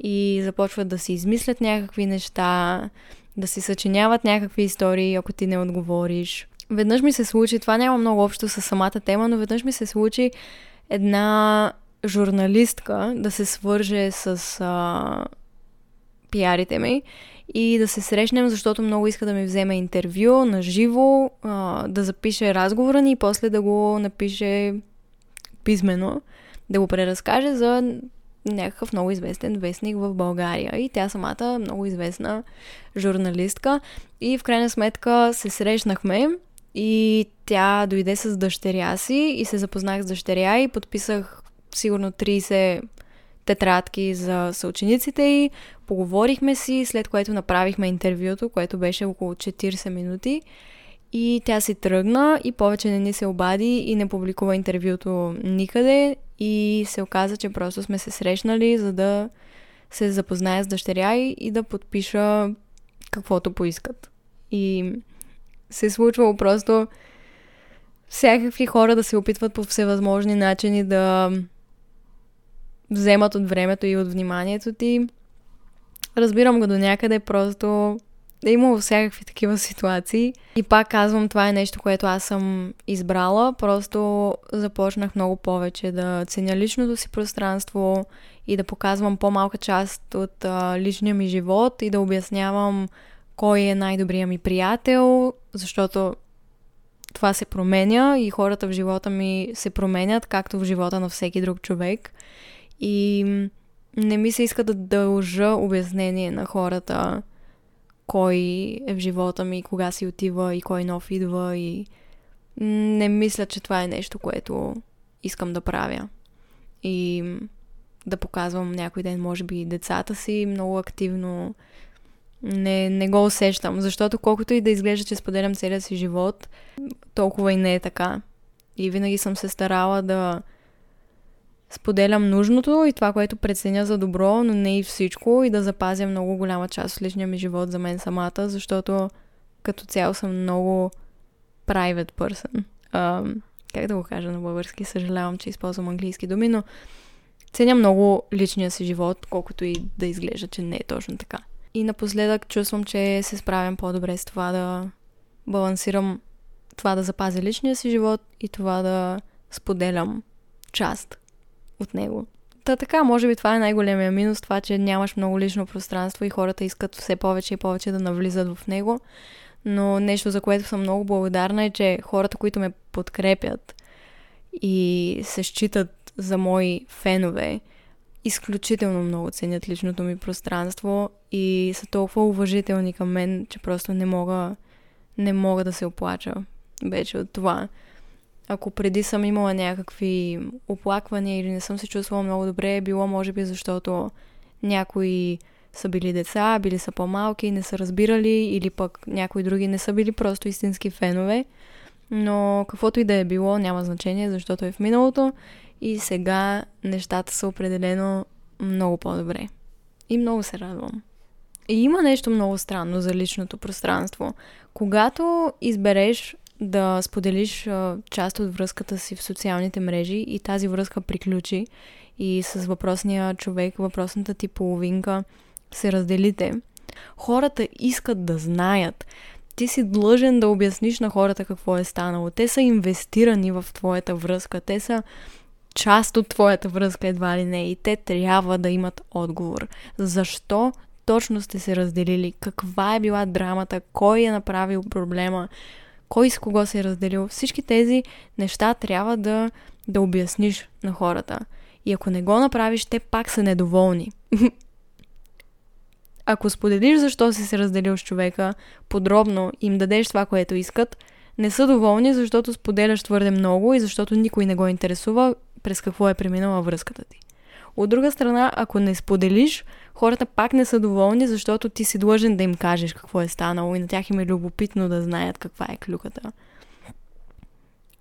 и започват да си измислят някакви неща, да си съчиняват някакви истории, ако ти не отговориш. Веднъж ми се случи, това няма много общо с самата тема, но веднъж ми се случи една журналистка да се свърже с а, пиарите ми и да се срещнем, защото много иска да ми вземе интервю на живо, да запише разговора ни и после да го напише писменно, да го преразкаже за някакъв много известен вестник в България. И тя самата много известна журналистка. И в крайна сметка се срещнахме и тя дойде с дъщеря си и се запознах с дъщеря и подписах сигурно 30 тетрадки за съучениците и поговорихме си, след което направихме интервюто, което беше около 40 минути. И тя си тръгна и повече не ни се обади и не публикува интервюто никъде и се оказа, че просто сме се срещнали, за да се запозная с дъщеря и, и да подпиша каквото поискат. И се е случвало просто всякакви хора да се опитват по всевъзможни начини да вземат от времето и от вниманието ти. Разбирам го до някъде, просто е имало всякакви такива ситуации. И пак казвам, това е нещо, което аз съм избрала. Просто започнах много повече да ценя личното си пространство и да показвам по-малка част от а, личния ми живот и да обяснявам кой е най-добрият ми приятел, защото това се променя и хората в живота ми се променят, както в живота на всеки друг човек. И не ми се иска да дължа обяснение на хората кой е в живота ми, кога си отива и кой нов идва и не мисля, че това е нещо, което искам да правя. И да показвам някой ден, може би, децата си много активно. Не, не го усещам, защото колкото и да изглежда, че споделям целия си живот, толкова и не е така. И винаги съм се старала да споделям нужното и това, което преценя за добро, но не и всичко и да запазя много голяма част от личния ми живот за мен самата, защото като цяло съм много private person. Uh, как да го кажа на български? Съжалявам, че използвам английски думи, но ценя много личния си живот, колкото и да изглежда, че не е точно така. И напоследък чувствам, че се справям по-добре с това да балансирам това да запазя личния си живот и това да споделям част от него. Та така, може би това е най-големия минус, това, че нямаш много лично пространство и хората искат все повече и повече да навлизат в него. Но нещо, за което съм много благодарна е, че хората, които ме подкрепят и се считат за мои фенове, изключително много ценят личното ми пространство и са толкова уважителни към мен, че просто не мога, не мога да се оплача вече от това ако преди съм имала някакви оплаквания или не съм се чувствала много добре, е било може би защото някои са били деца, били са по-малки не са разбирали, или пък някои други не са били просто истински фенове. Но каквото и да е било, няма значение, защото е в миналото и сега нещата са определено много по-добре. И много се радвам. И има нещо много странно за личното пространство. Когато избереш да споделиш а, част от връзката си в социалните мрежи и тази връзка приключи и с въпросния човек, въпросната ти половинка се разделите. Хората искат да знаят. Ти си длъжен да обясниш на хората какво е станало. Те са инвестирани в твоята връзка. Те са част от твоята връзка едва ли не и те трябва да имат отговор. Защо точно сте се разделили? Каква е била драмата? Кой е направил проблема? Кой с кого се е разделил. Всички тези неща трябва да, да обясниш на хората. И ако не го направиш, те пак са недоволни. ако споделиш защо си се разделил с човека подробно им дадеш това, което искат, не са доволни, защото споделяш твърде много и защото никой не го интересува през какво е преминала връзката ти. От друга страна, ако не споделиш, хората пак не са доволни, защото ти си длъжен да им кажеш какво е станало и на тях им е любопитно да знаят каква е клюката.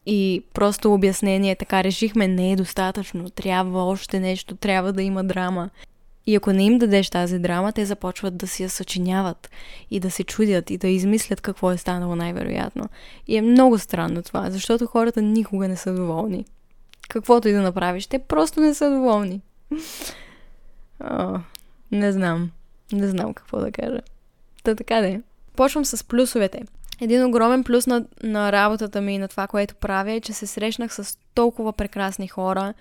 И просто обяснение, така решихме, не е достатъчно, трябва още нещо, трябва да има драма. И ако не им дадеш тази драма, те започват да си я съчиняват и да се чудят и да измислят какво е станало най-вероятно. И е много странно това, защото хората никога не са доволни. Каквото и да направиш, те просто не са доволни. О, не знам. Не знам какво да кажа. Та така да е. Почвам с плюсовете. Един огромен плюс на, на работата ми и на това, което правя е, че се срещнах с толкова прекрасни хора,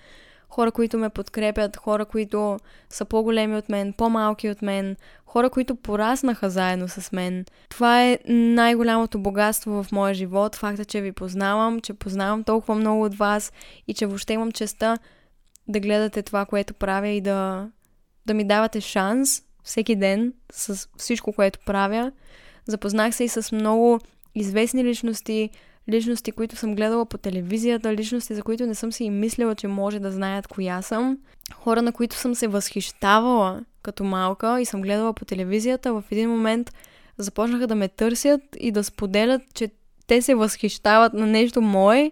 хора, които ме подкрепят, хора, които са по-големи от мен, по-малки от мен, хора, които пораснаха заедно с мен. Това е най-голямото богатство в моя живот, факта, че ви познавам, че познавам толкова много от вас и че въобще имам честа да гледате това, което правя и да, да ми давате шанс всеки ден с всичко, което правя. Запознах се и с много известни личности, личности, които съм гледала по телевизията, личности, за които не съм си и мислила, че може да знаят коя съм. Хора, на които съм се възхищавала като малка и съм гледала по телевизията, в един момент започнаха да ме търсят и да споделят, че те се възхищават на нещо мое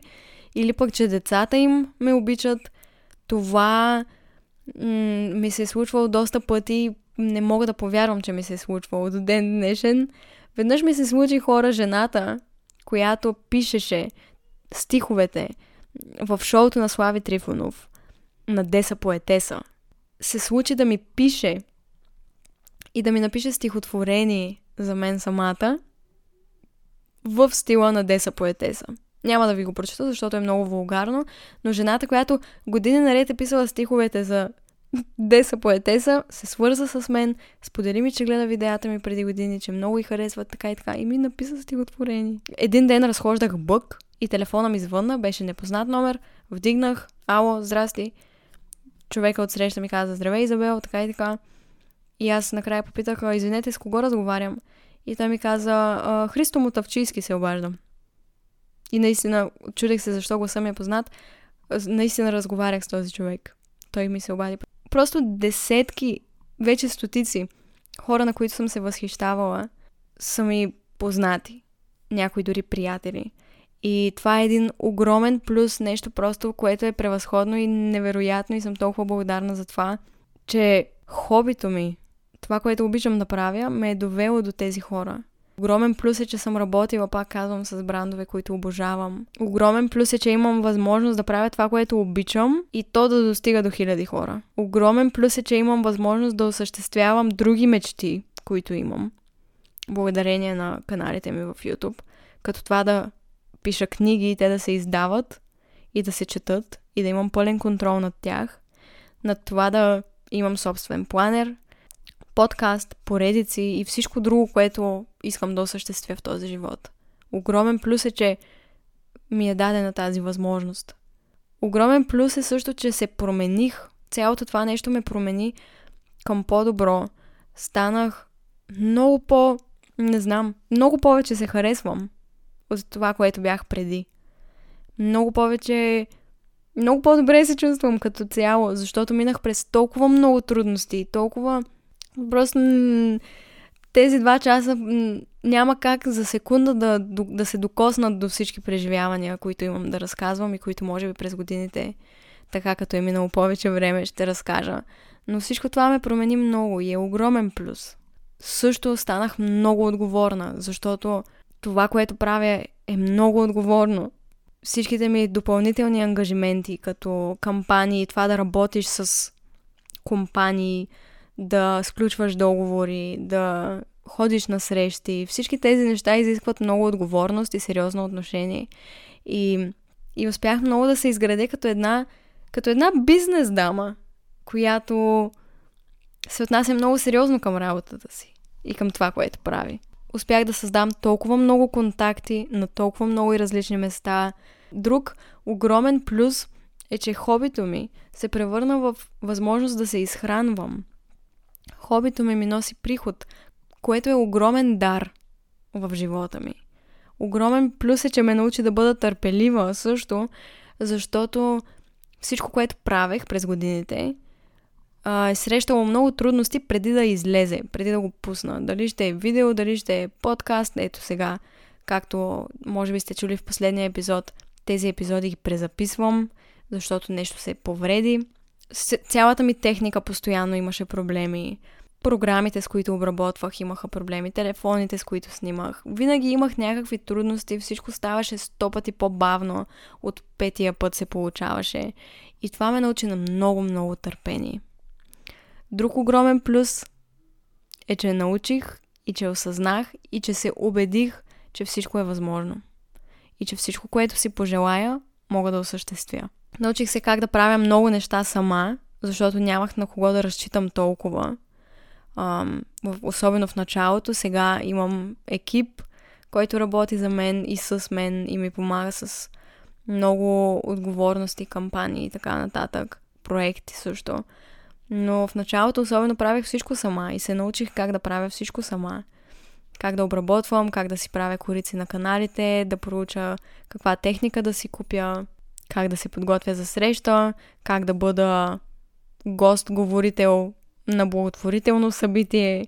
или пък, че децата им ме обичат. Това м- ми се е случвало доста пъти. Не мога да повярвам, че ми се е случвало до ден днешен. Веднъж ми се случи хора жената, която пишеше стиховете в шоуто на Слави Трифонов на Деса поетеса, се случи да ми пише и да ми напише стихотворение за мен самата в стила на Деса поетеса. Няма да ви го прочета, защото е много вулгарно, но жената, която години наред е писала стиховете за Деса поетеса, се свърза с мен, сподели ми, че гледа видеята ми преди години, че много и харесва така и така и ми написа стихотворение. Един ден разхождах бък и телефона ми звънна, беше непознат номер, вдигнах, ало, здрасти. Човека от среща ми каза, здравей, Изабел, така и така. И аз накрая попитах, извинете, с кого разговарям? И той ми каза, Христо Мотавчийски се обаждам. И наистина, чудех се защо го съм я познат. Наистина разговарях с този човек. Той ми се обади просто десетки, вече стотици хора, на които съм се възхищавала, са ми познати. Някои дори приятели. И това е един огромен плюс, нещо просто, което е превъзходно и невероятно и съм толкова благодарна за това, че хобито ми, това, което обичам да правя, ме е довело до тези хора. Огромен плюс е, че съм работила, пак казвам, с брандове, които обожавам. Огромен плюс е, че имам възможност да правя това, което обичам и то да достига до хиляди хора. Огромен плюс е, че имам възможност да осъществявам други мечти, които имам. Благодарение на каналите ми в YouTube. Като това да пиша книги и те да се издават и да се четат и да имам пълен контрол над тях. Над това да имам собствен планер, подкаст, поредици и всичко друго, което искам да осъществя в този живот. Огромен плюс е, че ми е дадена тази възможност. Огромен плюс е също, че се промених. Цялото това нещо ме промени към по-добро. Станах много по... не знам, много повече се харесвам от това, което бях преди. Много повече... Много по-добре се чувствам като цяло, защото минах през толкова много трудности, толкова Просто тези два часа няма как за секунда да, да се докоснат до всички преживявания, които имам да разказвам и които може би през годините, така като е минало повече време, ще разкажа. Но всичко това ме промени много и е огромен плюс. Също станах много отговорна, защото това, което правя е много отговорно. Всичките ми допълнителни ангажименти, като кампании, това да работиш с компании, да сключваш договори, да ходиш на срещи. Всички тези неща изискват много отговорност и сериозно отношение. И, и успях много да се изграде като една, като една бизнес дама, която се отнася много сериозно към работата си и към това, което прави. Успях да създам толкова много контакти на толкова много и различни места. Друг огромен плюс е, че хобито ми се превърна в възможност да се изхранвам – Хобито ми ми носи приход, което е огромен дар в живота ми. Огромен плюс е, че ме научи да бъда търпелива също, защото всичко, което правех през годините, е срещало много трудности преди да излезе, преди да го пусна. Дали ще е видео, дали ще е подкаст, ето сега, както може би сте чули в последния епизод, тези епизоди ги презаписвам, защото нещо се повреди цялата ми техника постоянно имаше проблеми. Програмите, с които обработвах, имаха проблеми. Телефоните, с които снимах. Винаги имах някакви трудности. Всичко ставаше сто пъти по-бавно. От петия път се получаваше. И това ме научи на много, много търпение. Друг огромен плюс е, че научих и че осъзнах и че се убедих, че всичко е възможно. И че всичко, което си пожелая, мога да осъществя. Научих се как да правя много неща сама, защото нямах на кого да разчитам толкова. Ам, особено в началото. Сега имам екип, който работи за мен и с мен и ми помага с много отговорности, кампании и така нататък. Проекти също. Но в началото особено правих всичко сама и се научих как да правя всичко сама. Как да обработвам, как да си правя корици на каналите, да проуча каква техника да си купя, как да се подготвя за среща, как да бъда гост-говорител на благотворително събитие,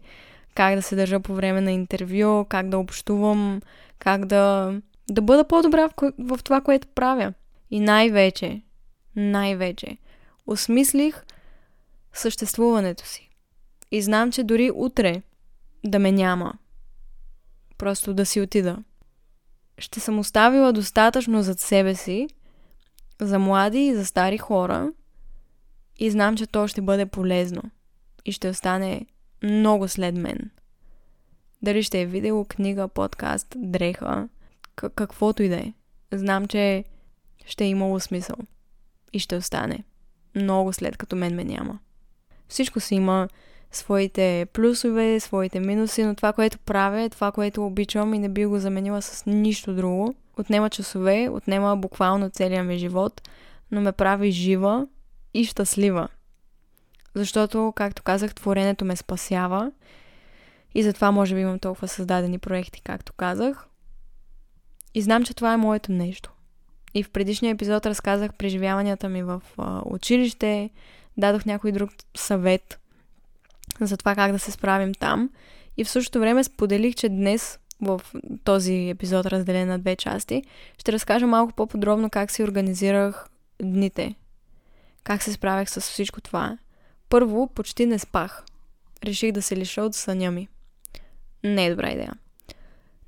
как да се държа по време на интервю, как да общувам, как да, да бъда по-добра в, в това, което правя. И най-вече, най-вече, осмислих съществуването си. И знам, че дори утре да ме няма. Просто да си отида. Ще съм оставила достатъчно зад себе си за млади и за стари хора и знам, че то ще бъде полезно и ще остане много след мен. Дали ще е видео, книга, подкаст, дреха, к- каквото и да е. Знам, че ще е имало смисъл и ще остане много след като мен ме няма. Всичко си има своите плюсове, своите минуси, но това, което правя, е това, което обичам и не би го заменила с нищо друго. Отнема часове, отнема буквално целия ми живот, но ме прави жива и щастлива. Защото, както казах, творенето ме спасява и затова може би имам толкова създадени проекти, както казах. И знам, че това е моето нещо. И в предишния епизод разказах преживяванията ми в училище, дадох някой друг съвет за това как да се справим там. И в същото време споделих, че днес в този епизод, разделен на две части, ще разкажа малко по-подробно как си организирах дните. Как се справях с всичко това. Първо, почти не спах. Реших да се лиша от съня ми. Не е добра идея.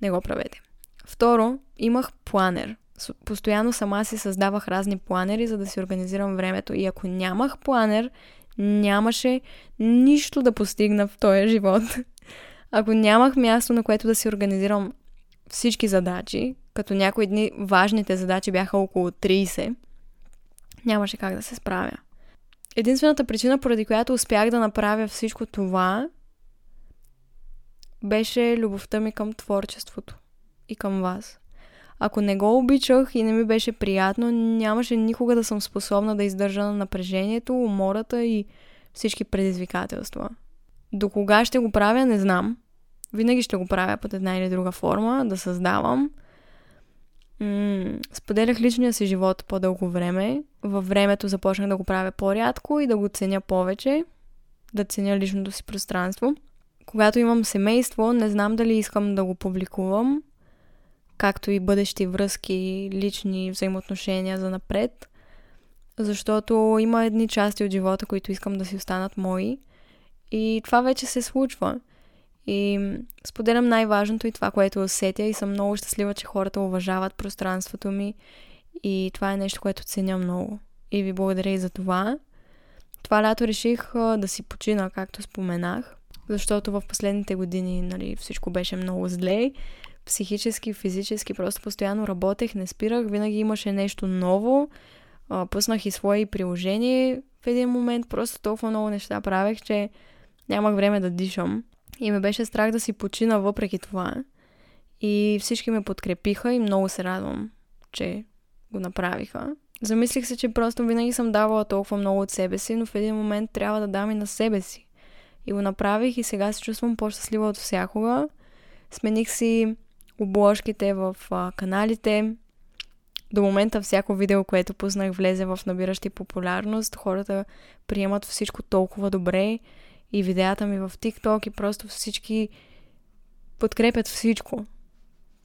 Не го правете. Второ, имах планер. Постоянно сама си създавах разни планери, за да си организирам времето. И ако нямах планер, нямаше нищо да постигна в този живот. Ако нямах място, на което да си организирам всички задачи, като някои дни важните задачи бяха около 30, нямаше как да се справя. Единствената причина, поради която успях да направя всичко това, беше любовта ми към творчеството и към вас. Ако не го обичах и не ми беше приятно, нямаше никога да съм способна да издържа на напрежението, умората и всички предизвикателства. До кога ще го правя, не знам. Винаги ще го правя под една или друга форма, да създавам. М- споделях личния си живот по-дълго време. Във времето започнах да го правя по-рядко и да го ценя повече, да ценя личното си пространство. Когато имам семейство, не знам дали искам да го публикувам, както и бъдещи връзки, лични взаимоотношения за напред, защото има едни части от живота, които искам да си останат мои. И това вече се случва. И споделям най-важното и това, което усетя и съм много щастлива, че хората уважават пространството ми и това е нещо, което ценя много. И ви благодаря и за това. Това лято реших да си почина, както споменах, защото в последните години нали, всичко беше много зле психически, физически, просто постоянно работех, не спирах, винаги имаше нещо ново. Пуснах и свои приложения в един момент, просто толкова много неща правех, че нямах време да дишам. И ме беше страх да си почина въпреки това. И всички ме подкрепиха и много се радвам, че го направиха. Замислих се, че просто винаги съм давала толкова много от себе си, но в един момент трябва да дам и на себе си. И го направих и сега се чувствам по-щастлива от всякога. Смених си обложките в а, каналите. До момента всяко видео, което пуснах, влезе в набиращи популярност. Хората приемат всичко толкова добре и видеята ми в TikTok и просто всички подкрепят всичко,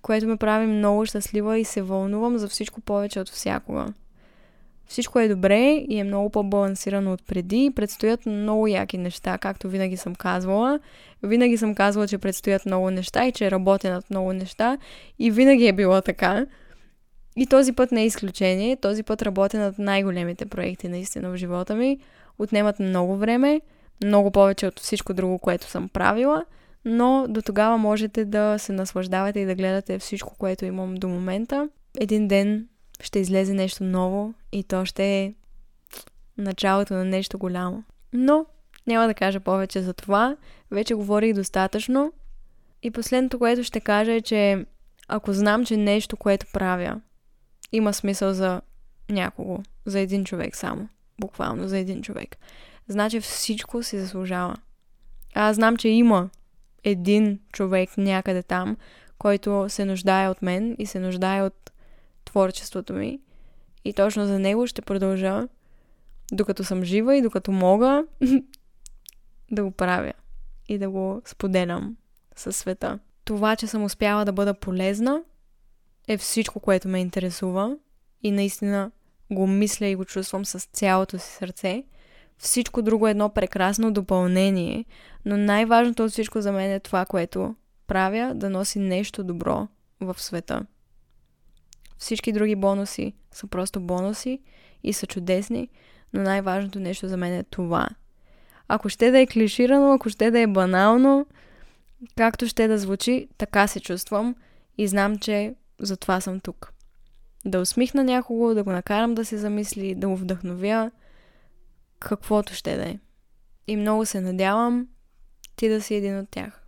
което ме прави много щастлива и се вълнувам за всичко повече от всякога. Всичко е добре и е много по-балансирано от преди. Предстоят много яки неща, както винаги съм казвала. Винаги съм казвала, че предстоят много неща и че работя над много неща. И винаги е било така. И този път не е изключение. Този път работя над най-големите проекти наистина в живота ми. Отнемат много време, много повече от всичко друго, което съм правила, но до тогава можете да се наслаждавате и да гледате всичко, което имам до момента. Един ден ще излезе нещо ново и то ще е началото на нещо голямо. Но няма да кажа повече за това. Вече говорих достатъчно. И последното, което ще кажа е, че ако знам, че нещо, което правя, има смисъл за някого, за един човек само, буквално за един човек, значи всичко си заслужава. Аз знам, че има един човек някъде там, който се нуждае от мен и се нуждае от творчеството ми. И точно за него ще продължа, докато съм жива и докато мога да го правя и да го споделям със света. Това, че съм успяла да бъда полезна, е всичко, което ме интересува и наистина го мисля и го чувствам с цялото си сърце. Всичко друго е едно прекрасно допълнение, но най-важното от всичко за мен е това, което правя, да носи нещо добро в света. Всички други бонуси са просто бонуси и са чудесни, но най-важното нещо за мен е това. Ако ще да е клиширано, ако ще да е банално, както ще да звучи, така се чувствам и знам, че за това съм тук. Да усмихна някого, да го накарам да се замисли, да го вдъхновя, каквото ще да е. И много се надявам ти да си един от тях.